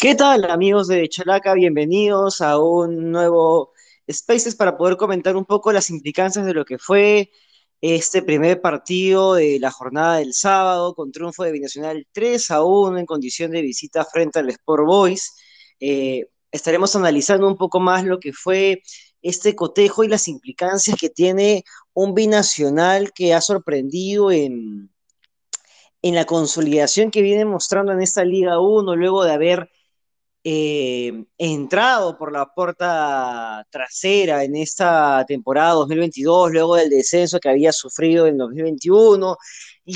¿Qué tal amigos de Chalaca? Bienvenidos a un nuevo Spaces para poder comentar un poco las implicancias de lo que fue este primer partido de la jornada del sábado con triunfo de Binacional 3 a 1 en condición de visita frente al Sport Boys. Eh, estaremos analizando un poco más lo que fue este cotejo y las implicancias que tiene un binacional que ha sorprendido en, en la consolidación que viene mostrando en esta Liga 1 luego de haber eh, entrado por la puerta trasera en esta temporada 2022, luego del descenso que había sufrido en 2021, y,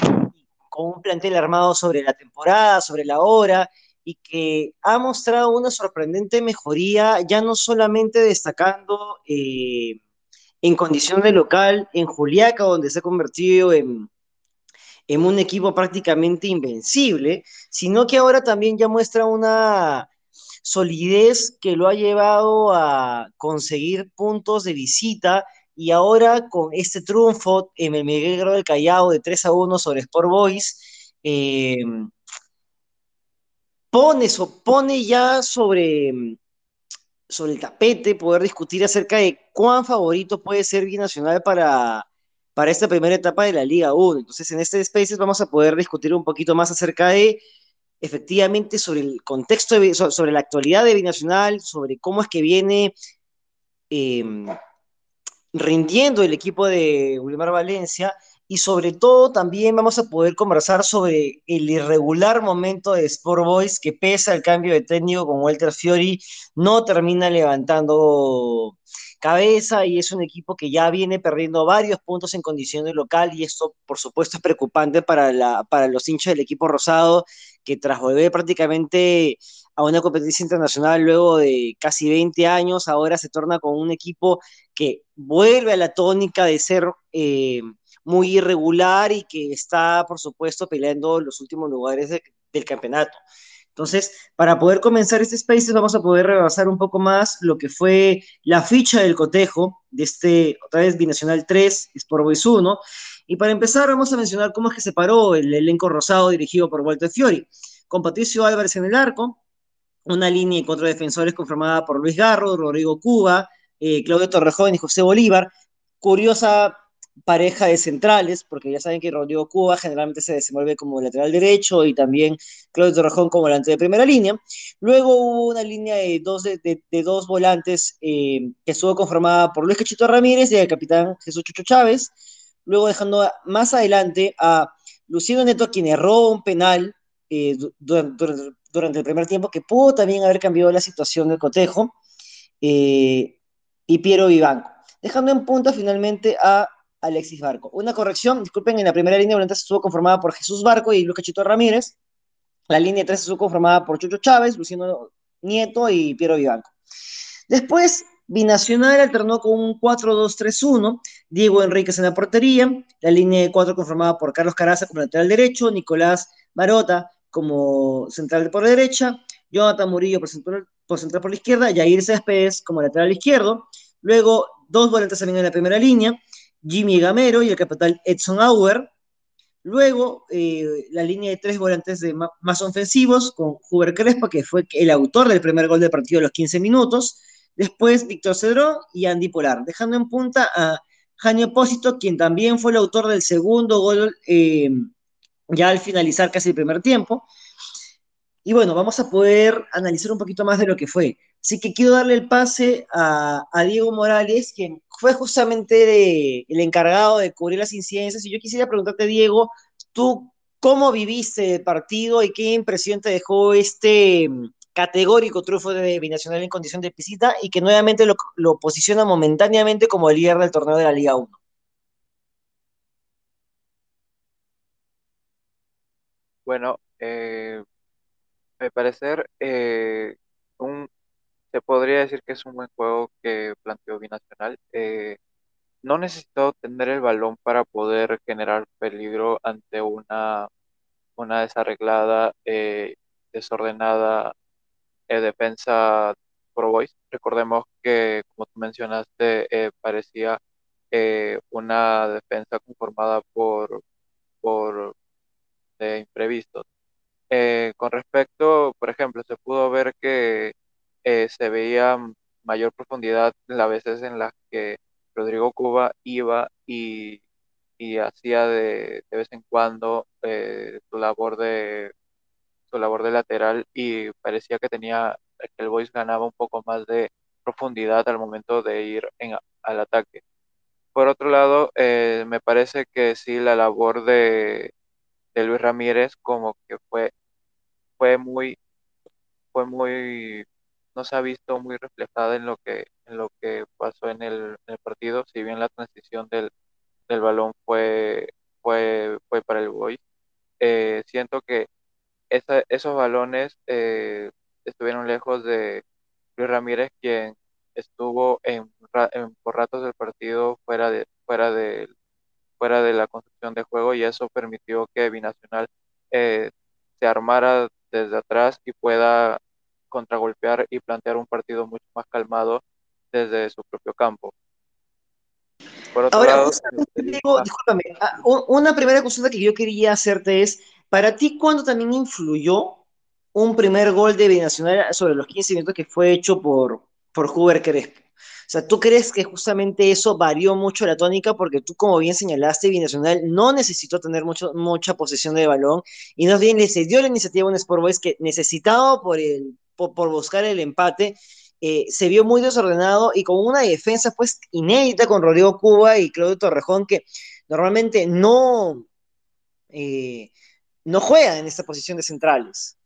con un plantel armado sobre la temporada, sobre la hora, y que ha mostrado una sorprendente mejoría, ya no solamente destacando eh, en condición de local en Juliaca, donde se ha convertido en, en un equipo prácticamente invencible, sino que ahora también ya muestra una solidez que lo ha llevado a conseguir puntos de visita y ahora con este triunfo en el Miguel del Callao de 3 a 1 sobre Sport Boys, eh, pone, pone ya sobre, sobre el tapete poder discutir acerca de cuán favorito puede ser Binacional para, para esta primera etapa de la Liga 1. Entonces, en este Spaces vamos a poder discutir un poquito más acerca de efectivamente sobre el contexto, sobre la actualidad de Binacional, sobre cómo es que viene em, rindiendo el equipo de Wilmar Valencia y sobre todo también vamos a poder conversar sobre el irregular momento de Sport Boys que pese al cambio de técnico con Walter Fiori no termina levantando cabeza y es un equipo que ya viene perdiendo varios puntos en condición de local y esto por supuesto es preocupante para, la, para los hinchas del equipo rosado que tras volver prácticamente a una competencia internacional luego de casi 20 años, ahora se torna con un equipo que vuelve a la tónica de ser eh, muy irregular y que está, por supuesto, peleando los últimos lugares del campeonato. Entonces, para poder comenzar este Spaces, vamos a poder rebasar un poco más lo que fue la ficha del cotejo de este, otra vez, Binacional 3, Sport Boys 1, y para empezar, vamos a mencionar cómo es que se paró el elenco rosado dirigido por Walter Fiori, con Patricio Álvarez en el arco, una línea de cuatro defensores conformada por Luis Garro, Rodrigo Cuba, eh, Claudio Torrejón y José Bolívar. Curiosa pareja de centrales, porque ya saben que Rodrigo Cuba generalmente se desenvuelve como lateral derecho y también Claudio Torrejón como volante de primera línea. Luego hubo una línea de dos, de, dos volantes eh, que estuvo conformada por Luis Cachito Ramírez y el capitán Jesús Chucho Chávez luego dejando más adelante a Luciano Neto, quien erró un penal eh, durante, el primer tiempo, que pudo también haber cambiado la situación del cotejo, eh, y Piero Vivanco, dejando en punta finalmente a Alexis Barco. Una corrección, disculpen, en la primera línea volante estuvo conformada por Jesús Barco y Lucas Chito Ramírez, la línea 3 estuvo conformada por Chucho Chávez, Luciano Nieto y Piero Vivanco. Después, Binacional alternó con un 4-2-3-1, Diego Enríquez en la portería, la línea de 4 conformada por Carlos Caraza como lateral derecho, Nicolás Marota como central por derecha, Jonathan Murillo por central por, la izquierda, Jair Céspedes como lateral izquierdo, luego dos volantes también en la primera línea, Jimmy Gamero y el capitán Edson Auer, luego eh, la línea de tres volantes de más ofensivos con Huber Crespa, que fue el autor del primer gol del partido a los 15 minutos, Después Víctor Cedrón y Andy Polar, dejando en punta a Janio Opósito, quien también fue el autor del segundo gol eh, ya al finalizar casi el primer tiempo. Y bueno, vamos a poder analizar un poquito más de lo que fue. Así que quiero darle el pase a, Diego Morales, quien fue justamente el encargado de cubrir las incidencias. Y yo quisiera preguntarte, Diego, tú cómo viviste el partido y qué impresión te dejó este, categórico triunfo de Binacional en condición de visita y que nuevamente lo, posiciona momentáneamente como el líder del torneo de la Liga 1. Bueno, eh, me parecer, eh, un, se podría decir que es un buen juego que planteó Binacional. Eh, no necesitó tener el balón para poder generar peligro ante una, una desarreglada, eh, desordenada eh, defensa Pro Boys. Recordemos que, como tú mencionaste, eh, parecía eh, una defensa conformada por, por imprevistos. con respecto, por ejemplo, se pudo ver que eh, se veía mayor profundidad las veces en las que Rodrigo Cuba iba y, y hacía de, de vez en cuando eh, su labor de labor de lateral y parecía que tenía que el Boys ganaba un poco más de profundidad al momento de ir al ataque. Por otro lado, eh, me parece que sí la labor de, de Luis Ramírez como que fue fue muy fue muy no se ha visto muy reflejada en lo que en lo que pasó en el, en el partido, si bien la transición del, del balón fue fue fue para el Boys. Eh, siento que esa- esos balones eh, estuvieron lejos de Luis Ramírez, quien estuvo en, por ratos del partido fuera de, fuera de, fuera de la construcción de juego y eso permitió que Binacional eh, se armara desde atrás y pueda contragolpear y plantear un partido mucho más calmado desde su propio campo. Por otro Ahora, lado, gustaría- Diego, ah, discúlpame, ah, una primera consulta que yo quería hacerte es, ¿para ti cuándo también influyó un primer gol de Binacional sobre los 15 minutos que fue hecho por, por Huber Crespo? O sea, ¿tú crees que justamente eso varió mucho la tónica? Porque tú, como bien señalaste, Binacional no necesitó tener mucho, mucha posesión de balón y más bien le cedió la iniciativa a un Sport Boys que necesitaba por, el, por, por buscar el empate eh, se vio muy desordenado y con una defensa pues inédita con Rodrigo Cuba y Claudio Torrejón que normalmente no, eh, no juegan en esta posición de centrales.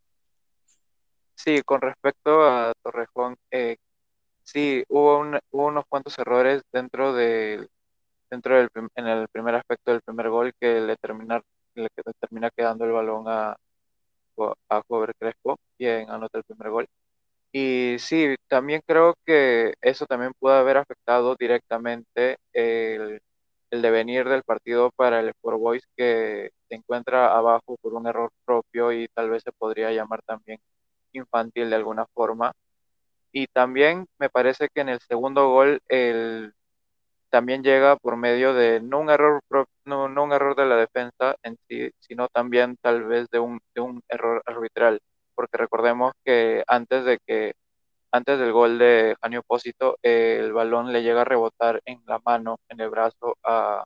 sí, con respecto a Torrejón, eh, sí, hubo, un- hubo unos cuantos errores dentro del dentro del en el primer aspecto del primer gol que le termina, termina quedando el balón a, a Crespo, quien anota el primer gol. Y sí, también creo que eso también pudo haber afectado directamente el, el devenir del partido para el Sport Boys que se encuentra abajo por un error propio y tal vez se podría llamar también infantil de alguna forma. Y también me parece que en el segundo gol el también llega por medio de no un error no, no un error de la defensa en sí, sino también tal vez de un, de un error arbitral, porque recordemos que antes de que antes del gol de Janio Opósito, eh, el balón le llega a rebotar en la mano, en el brazo a,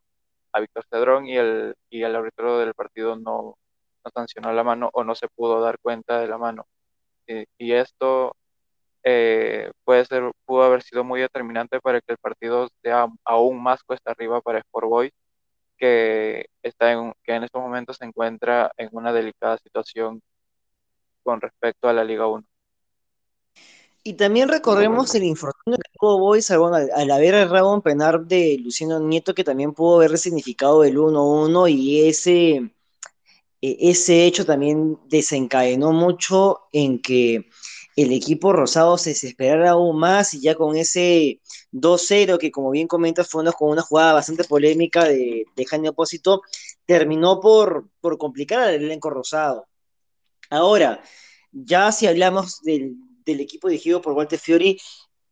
a Víctor Cedrón y el, y el árbitro del partido no, no sancionó la mano o no se pudo dar cuenta de la mano. Y, y esto eh, puede ser, pudo haber sido muy determinante para que el partido sea aún más cuesta arriba para Sport Boys, que está en, que en estos momentos se encuentra en una delicada situación con respecto a la Liga 1. Y también recorremos el infortunio que tuvo Boys al, al haber errado un penal de Luciano Nieto que también pudo haber significado el 1-1 y ese, eh, ese hecho también desencadenó mucho en que el equipo rosado se desesperara aún más y ya con ese 2-0 que como bien comentas fue una, con una jugada bastante polémica de, de Opósito, terminó por, por complicar al elenco rosado. Ahora, ya si hablamos del, del equipo dirigido por Walter Fiori,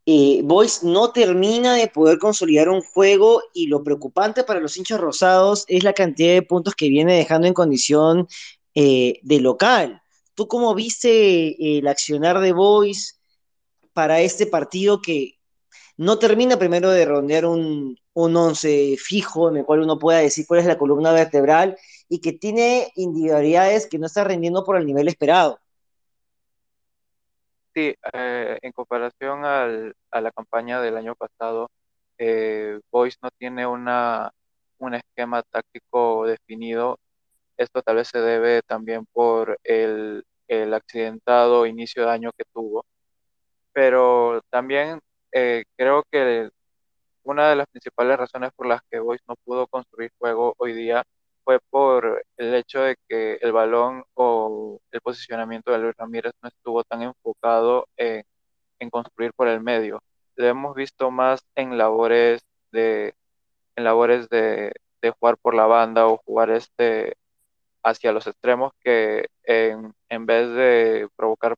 eh, Boys no termina de poder consolidar un juego y lo preocupante para los hinchas rosados es la cantidad de puntos que viene dejando en condición eh, de local. ¿Tú cómo viste eh, el accionar de Boys para este partido que no termina primero de rondear un, un once fijo en el cual uno pueda decir cuál es la columna vertebral y que tiene individualidades que no está rendiendo por el nivel esperado? Sí, eh, en comparación al, a la campaña del año pasado, eh, Boys no tiene una, un esquema táctico definido. Esto tal vez se debe también por el, el accidentado inicio de año que tuvo, pero también eh, creo que una de las principales razones por las que Boys no pudo construir juego hoy día fue por el hecho de que el balón o el posicionamiento de Luis Ramírez no estuvo tan en, construir por el medio. Lo hemos visto más en labores de, en labores de, jugar por la banda o jugar este hacia los extremos que en, en vez de provocar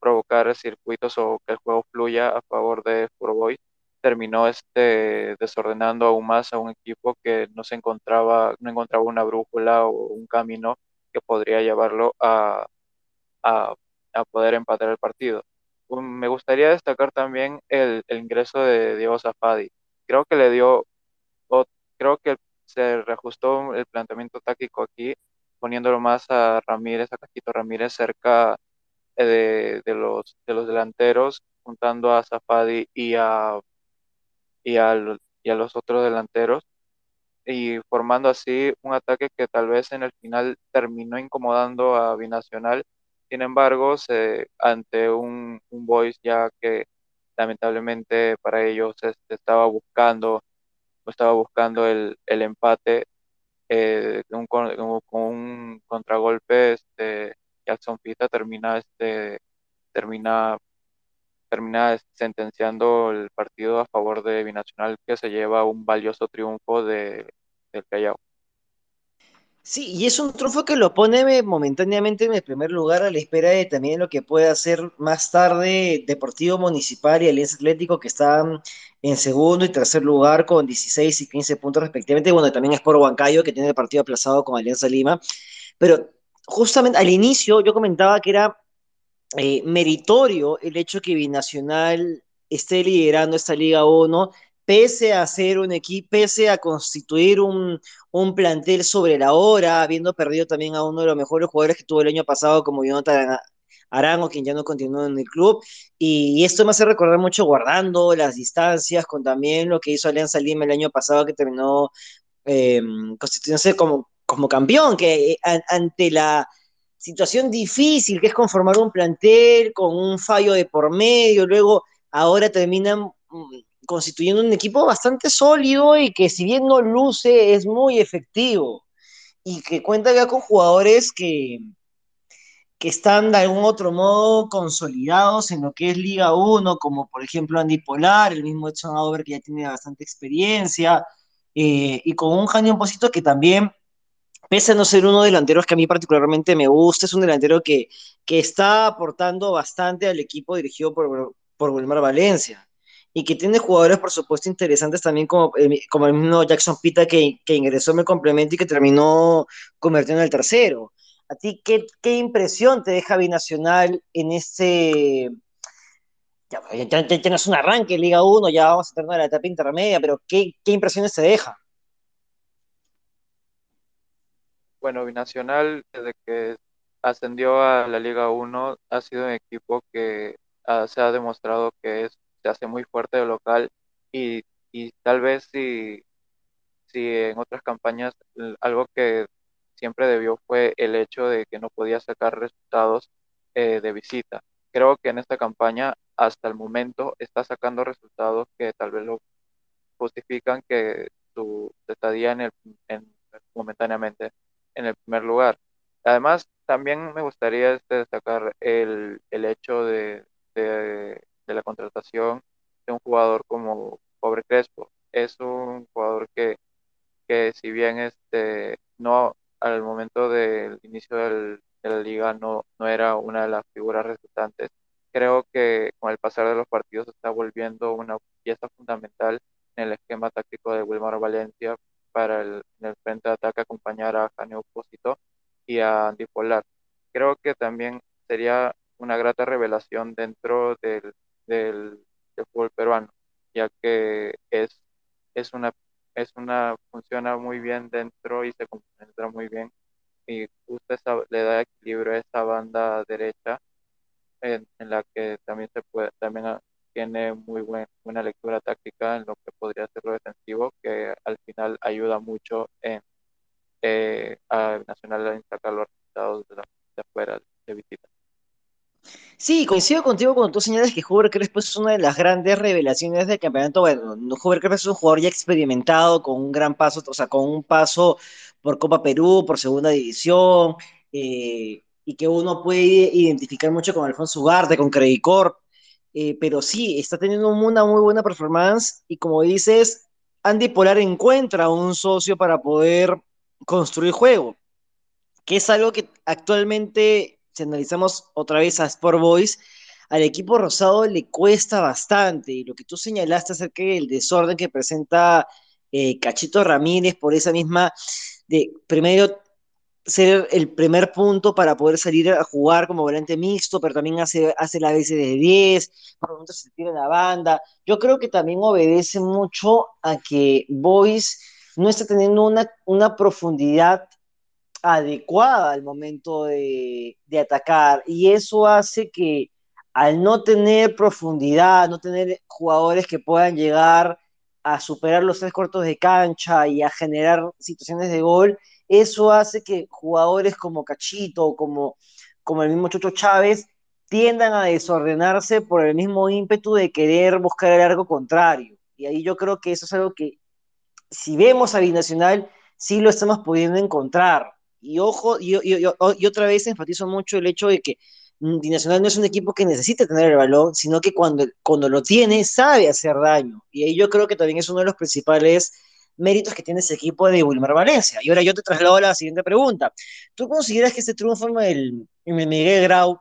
provocar circuitos o que el juego fluya a favor de Boys, terminó este desordenando aún más a un equipo que no se encontraba, no encontraba una brújula o un camino que podría llevarlo a, a poder empatar el partido. Um, me gustaría destacar también el, ingreso de Diego Zafadi. Creo que le dio, creo que se reajustó el planteamiento táctico aquí, poniéndolo más a Ramírez, a Caquito Ramírez cerca eh, de, los, de los delanteros, juntando a Zafadi y, a, y a los otros delanteros y formando así un ataque que tal vez en el final terminó incomodando a Binacional. Sin embargo, se, ante un, un Boys ya que lamentablemente para ellos estaba buscando estaba buscando el, el empate eh, con, un contragolpe este Jackson Pita termina este termina termina sentenciando el partido a favor de Binacional que se lleva un valioso triunfo de, del Callao. Sí, y es un triunfo que lo pone momentáneamente en el primer lugar a la espera de también lo que puede hacer más tarde Deportivo Municipal y Alianza Atlético que están en segundo y tercer lugar con 16 y 15 puntos respectivamente. Bueno, también es por Huancayo que tiene el partido aplazado con Alianza Lima. Pero justamente al inicio yo comentaba que era eh, meritorio el hecho que Binacional esté liderando esta Liga 1, pese a ser un equipo, pese a constituir un, un, plantel sobre la hora, habiendo perdido también a uno de los mejores jugadores que tuvo el año pasado, como Jonathan Arango, quien ya no continuó en el club. Y, esto me hace recordar mucho guardando las distancias con también lo que hizo Alianza Lima el año pasado, que terminó eh, constituyéndose como, como campeón, que eh, ante la situación difícil que es conformar un plantel con un fallo de por medio, luego ahora terminan mm, constituyendo un equipo bastante sólido y que si bien no luce es muy efectivo y que cuenta ya con jugadores que, que están de algún otro modo consolidados en lo que es Liga 1, como por ejemplo Andy Polar, el mismo Edson Auber que ya tiene bastante experiencia, eh, y con un Janio Posito que también pese a no ser uno de los delanteros que a mí particularmente me gusta, es un delantero que, que está aportando bastante al equipo dirigido por, por Valencia y que tiene jugadores, por supuesto, interesantes también, como, eh, como el mismo Jackson Pita, que, que ingresó en el complemento y que terminó convirtiendo en el tercero. ¿A ti qué, qué impresión te deja Binacional en este... Ya, ya, ya, un arranque, Liga 1, ya vamos a tener la etapa intermedia, pero ¿qué, qué impresiones te deja? Bueno, Binacional, desde que ascendió a la Liga 1, ha sido un equipo que se ha demostrado que es, se hace muy fuerte de local y, y tal vez si, si en otras campañas algo que siempre debió fue el hecho de que no podía sacar resultados eh, de visita. Creo que en esta campaña, hasta el momento, está sacando resultados que tal vez lo justifican que su estadía en el, en, momentáneamente en el primer lugar. Además, también me gustaría este, destacar el, el hecho de, de, la contratación de un jugador como Pobre Crespo. Es un jugador que, que si bien este, no al momento del inicio del, de la liga no, no era una de las figuras resultantes, creo que con el pasar de los partidos está volviendo una pieza fundamental en el esquema táctico de Wilmar Valencia para el, en el frente de ataque acompañar a Jane Opósito y a Andy Polar. Creo que también sería una grata revelación dentro del, del, fútbol peruano, ya que es, es una es una funciona muy bien dentro y se complementa muy bien y justo esa, le da equilibrio a esa banda derecha en, la que también se puede también tiene muy buen, buena lectura táctica en lo que podría ser lo defensivo, que al final ayuda mucho en eh, a Nacional a sacar los resultados de, la, de afuera de visita. Sí, coincido contigo cuando tú señalas que Huber Crespo es una de las grandes revelaciones del campeonato. Bueno, Huber Crespo es un jugador ya experimentado, con un gran paso, o sea, con un paso por Copa Perú, por Segunda División, eh, y que uno puede identificar mucho con Alfonso Ugarte, con Credit Corp, eh, pero sí, está teniendo una muy buena performance y como dices, Andy Polar encuentra un socio para poder construir juego, que es algo que actualmente, si analizamos otra vez a Sport Boys, al equipo rosado le cuesta bastante. Y lo que tú señalaste acerca del desorden que presenta eh, Cachito Ramírez por esa misma, de primero ser el primer punto para poder salir a jugar como volante mixto, pero también hace, hace la veces de 10, por momentos se tira en la banda. Yo creo que también obedece mucho a que Boyce no está teniendo una, una profundidad adecuada al momento de, atacar y eso hace que al no tener profundidad, no tener jugadores que puedan llegar a superar los tres cuartos de cancha y a generar situaciones de gol, eso hace que jugadores como Cachito, como, como el mismo Chocho Chávez, tiendan a desordenarse por el mismo ímpetu de querer buscar el arco contrario. Y ahí yo creo que eso es algo que, si vemos a Binacional, sí lo estamos pudiendo encontrar. Y ojo, y, otra vez enfatizo mucho el hecho de que Binacional no es un equipo que necesite tener el balón, sino que cuando, cuando lo tiene sabe hacer daño. Y ahí yo creo que también es uno de los principales méritos que tiene ese equipo de Wilmar Valencia. Y ahora yo te traslado a la siguiente pregunta. ¿Tú consideras que este triunfo en el Miguel Grau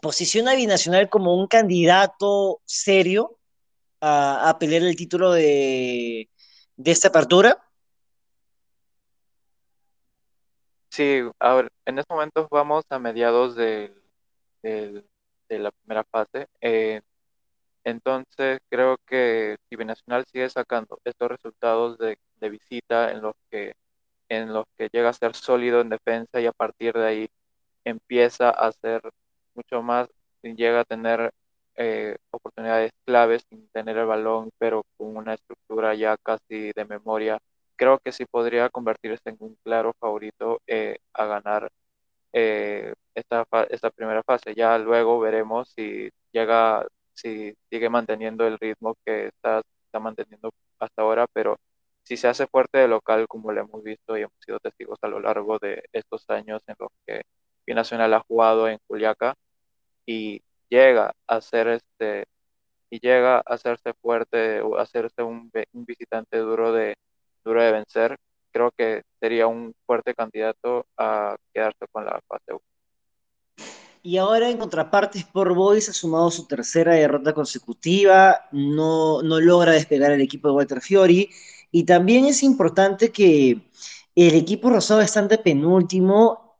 posiciona a Binacional como un candidato serio a, a pelear el título de, de esta apertura? Sí, ahora, en estos momentos vamos a mediados del, de la primera fase. Eh, entonces creo que si Binacional sigue sacando estos resultados de, de, visita en los que en los que llega a ser sólido en defensa y a partir de ahí empieza a ser mucho más, llega a tener eh, oportunidades claves sin tener el balón, pero con una estructura ya casi de memoria, creo que sí podría convertirse en un claro favorito eh, a ganar eh, esta, esta primera fase. Ya luego veremos si llega, si sigue manteniendo el ritmo que está, está manteniendo hasta ahora, pero si se hace fuerte de local, como lo hemos visto y hemos sido testigos a lo largo de estos años en los que Binacional ha jugado en Juliaca y llega a ser este y llega a hacerse fuerte o hacerse un, un visitante duro de duro de vencer, creo que sería un fuerte candidato a quedarse con la fase 1. Y ahora en contraparte Sport Boys ha sumado su tercera derrota consecutiva, no, no logra despegar el equipo de Walter Fiori y también es importante que el equipo rosado está ante penúltimo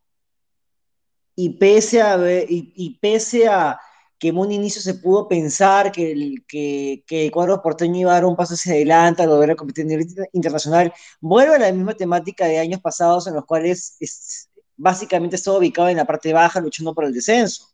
y pese a, y, y pese a que en un inicio se pudo pensar que el, que, que el cuadro porteño iba a dar un paso hacia adelante a volver a competir a nivel internacional, vuelve a la misma temática de años pasados en los cuales es, básicamente estaba ubicado en la parte baja luchando por el descenso.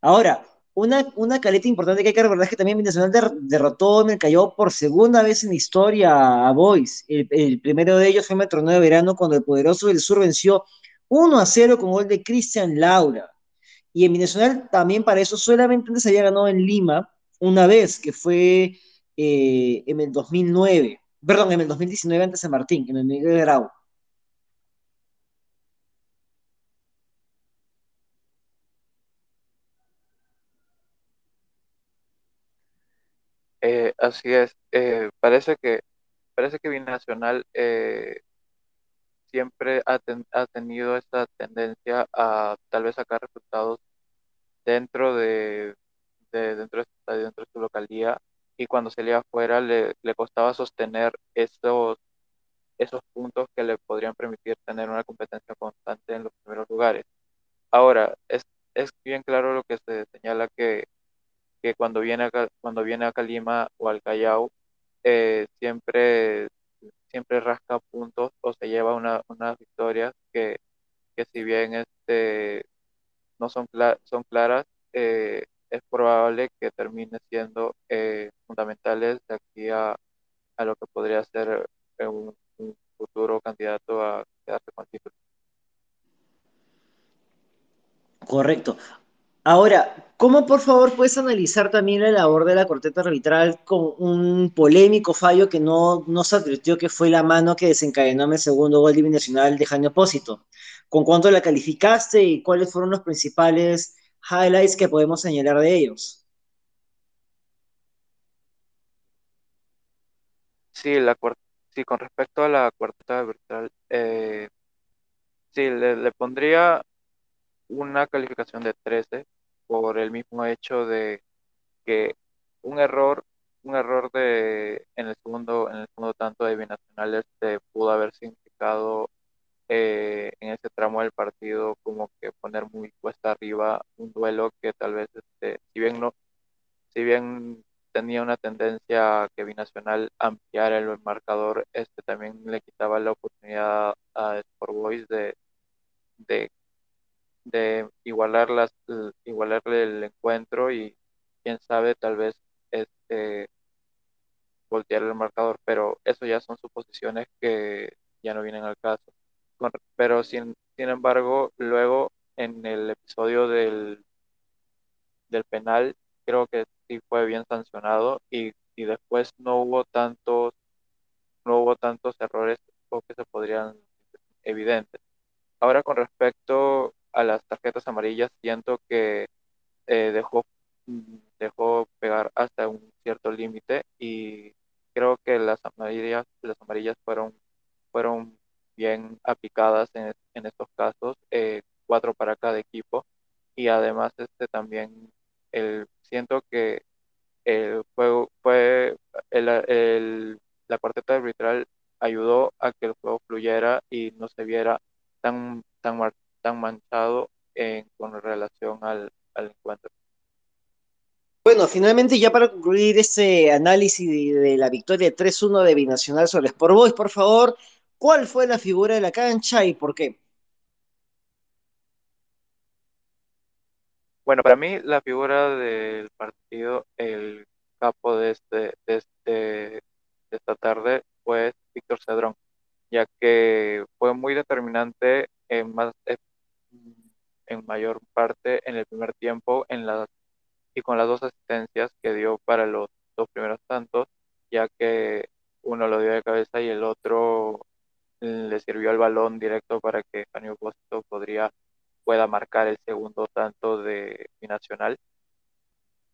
Ahora, una, una caleta importante que hay que recordar es que también Binacional der, derrotó en el Callao por segunda vez en la historia a Boys. El, el primero de ellos fue en el torneo de verano cuando el poderoso del sur venció 1 a 0 con gol de Cristian Laura. Y en Binacional también para eso solamente se había ganado en Lima una vez, que fue eh, en el 2009, perdón, en el 2019 ante San Martín, en el Miguel Grau. Eh, así es, eh, parece que parece que Binacional eh, siempre ha, ten, ha, tenido esta tendencia a tal vez sacar resultados dentro de, de dentro, de, dentro de su localía y cuando salía afuera le, le costaba sostener esos, puntos que le podrían permitir tener una competencia constante en los primeros lugares. Ahora, es, es bien claro lo que se señala que que cuando viene a, cuando viene a Calima o al Callao eh, siempre siempre rasca puntos o se lleva una, unas victorias que, que si bien este no son, cl son claras eh, es probable que termine siendo eh, fundamentales de aquí a, a, lo que podría ser un, un futuro candidato a quedarse con el título. Correcto. Ahora, ¿cómo por favor puedes analizar también la labor de la corteta arbitral con un polémico fallo que no, no se advirtió que fue la mano que desencadenó en el segundo gol divisional de Jaime Opósito? ¿Con cuánto la calificaste y cuáles fueron los principales highlights que podemos señalar de ellos? Sí, la, sí con respecto a la cuarteta arbitral, eh, sí, le pondría una calificación de 13 por el mismo hecho de que un error un error de en el segundo en el segundo tanto de binacionales se pudo haber significado eh, en ese tramo del partido como que poner muy cuesta arriba un duelo que tal vez, este, si bien no, si bien tenía una tendencia que Binacional ampliara el marcador, este también le quitaba la oportunidad a Sport Boys de, de igualar las, igualarle el encuentro y quién sabe, tal vez este voltear el marcador, pero eso ya son suposiciones que ya no vienen al caso. pero sin, sin embargo, luego en el episodio del, del penal, creo que sí fue bien sancionado y, y después no hubo tantos, no hubo tantos errores o que se podrían evidentes. Ahora con respecto a las tarjetas amarillas, siento que eh, dejó, dejó pegar hasta un cierto límite y creo que las amarillas, las amarillas fueron, fueron bien aplicadas en, en estos casos, eh, cuatro para cada equipo. Y además este también el, siento que el juego fue el, el, la cuarteta arbitral ayudó a que el juego fluyera y no se viera tan, tan, tan manchado en, con relación al, al encuentro. Bueno, finalmente ya para concluir este análisis de, de la victoria 3-1 de Binacional sobre Sport Boys, por favor, ¿cuál fue la figura de la cancha y por qué? Bueno, para mí la figura del partido, el capo de, este, de, este, de esta tarde fue Víctor Cedrón, ya que fue muy determinante en, más, en mayor parte en el primer tiempo en las, y con las dos asistencias que dio para los dos primeros tantos, ya que uno lo dio de cabeza y el otro le sirvió el balón directo para que Janio Boston podría pueda marcar el segundo tanto de Binacional.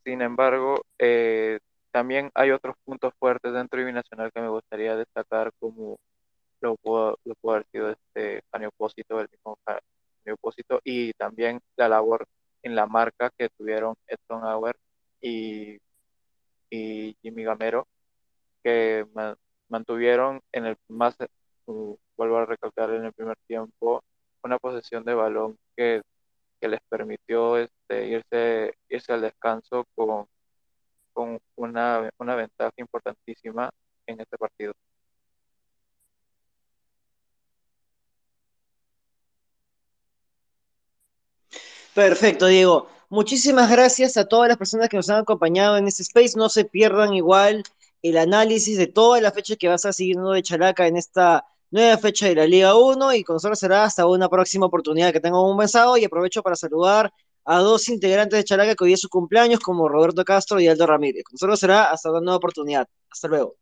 Sin embargo, eh, también hay otros puntos fuertes dentro de Binacional que me gustaría destacar, como lo pudo, lo pudo haber sido este Janio Opósito, el mismo Y también la labor en la marca que tuvieron Edson Auer y, Jimmy Gamero, que mantuvieron en el más, uh, vuelvo a recalcar, en el primer tiempo una posesión de balón que, que les permitió este, irse, irse al descanso con, con una, una ventaja importantísima en este partido. Perfecto, Diego. Muchísimas gracias a todas las personas que nos han acompañado en este space. No se pierdan igual el análisis de toda la fecha que vas a seguir de Chalaca en esta nueva fecha de la Liga 1 y con nosotros será hasta una próxima oportunidad. Que tengan un buen sábado y aprovecho para saludar a dos integrantes de Chalaca que hoy es su cumpleaños, como Roberto Castro y Aldo Ramírez. Con nosotros será hasta una nueva oportunidad. Hasta luego.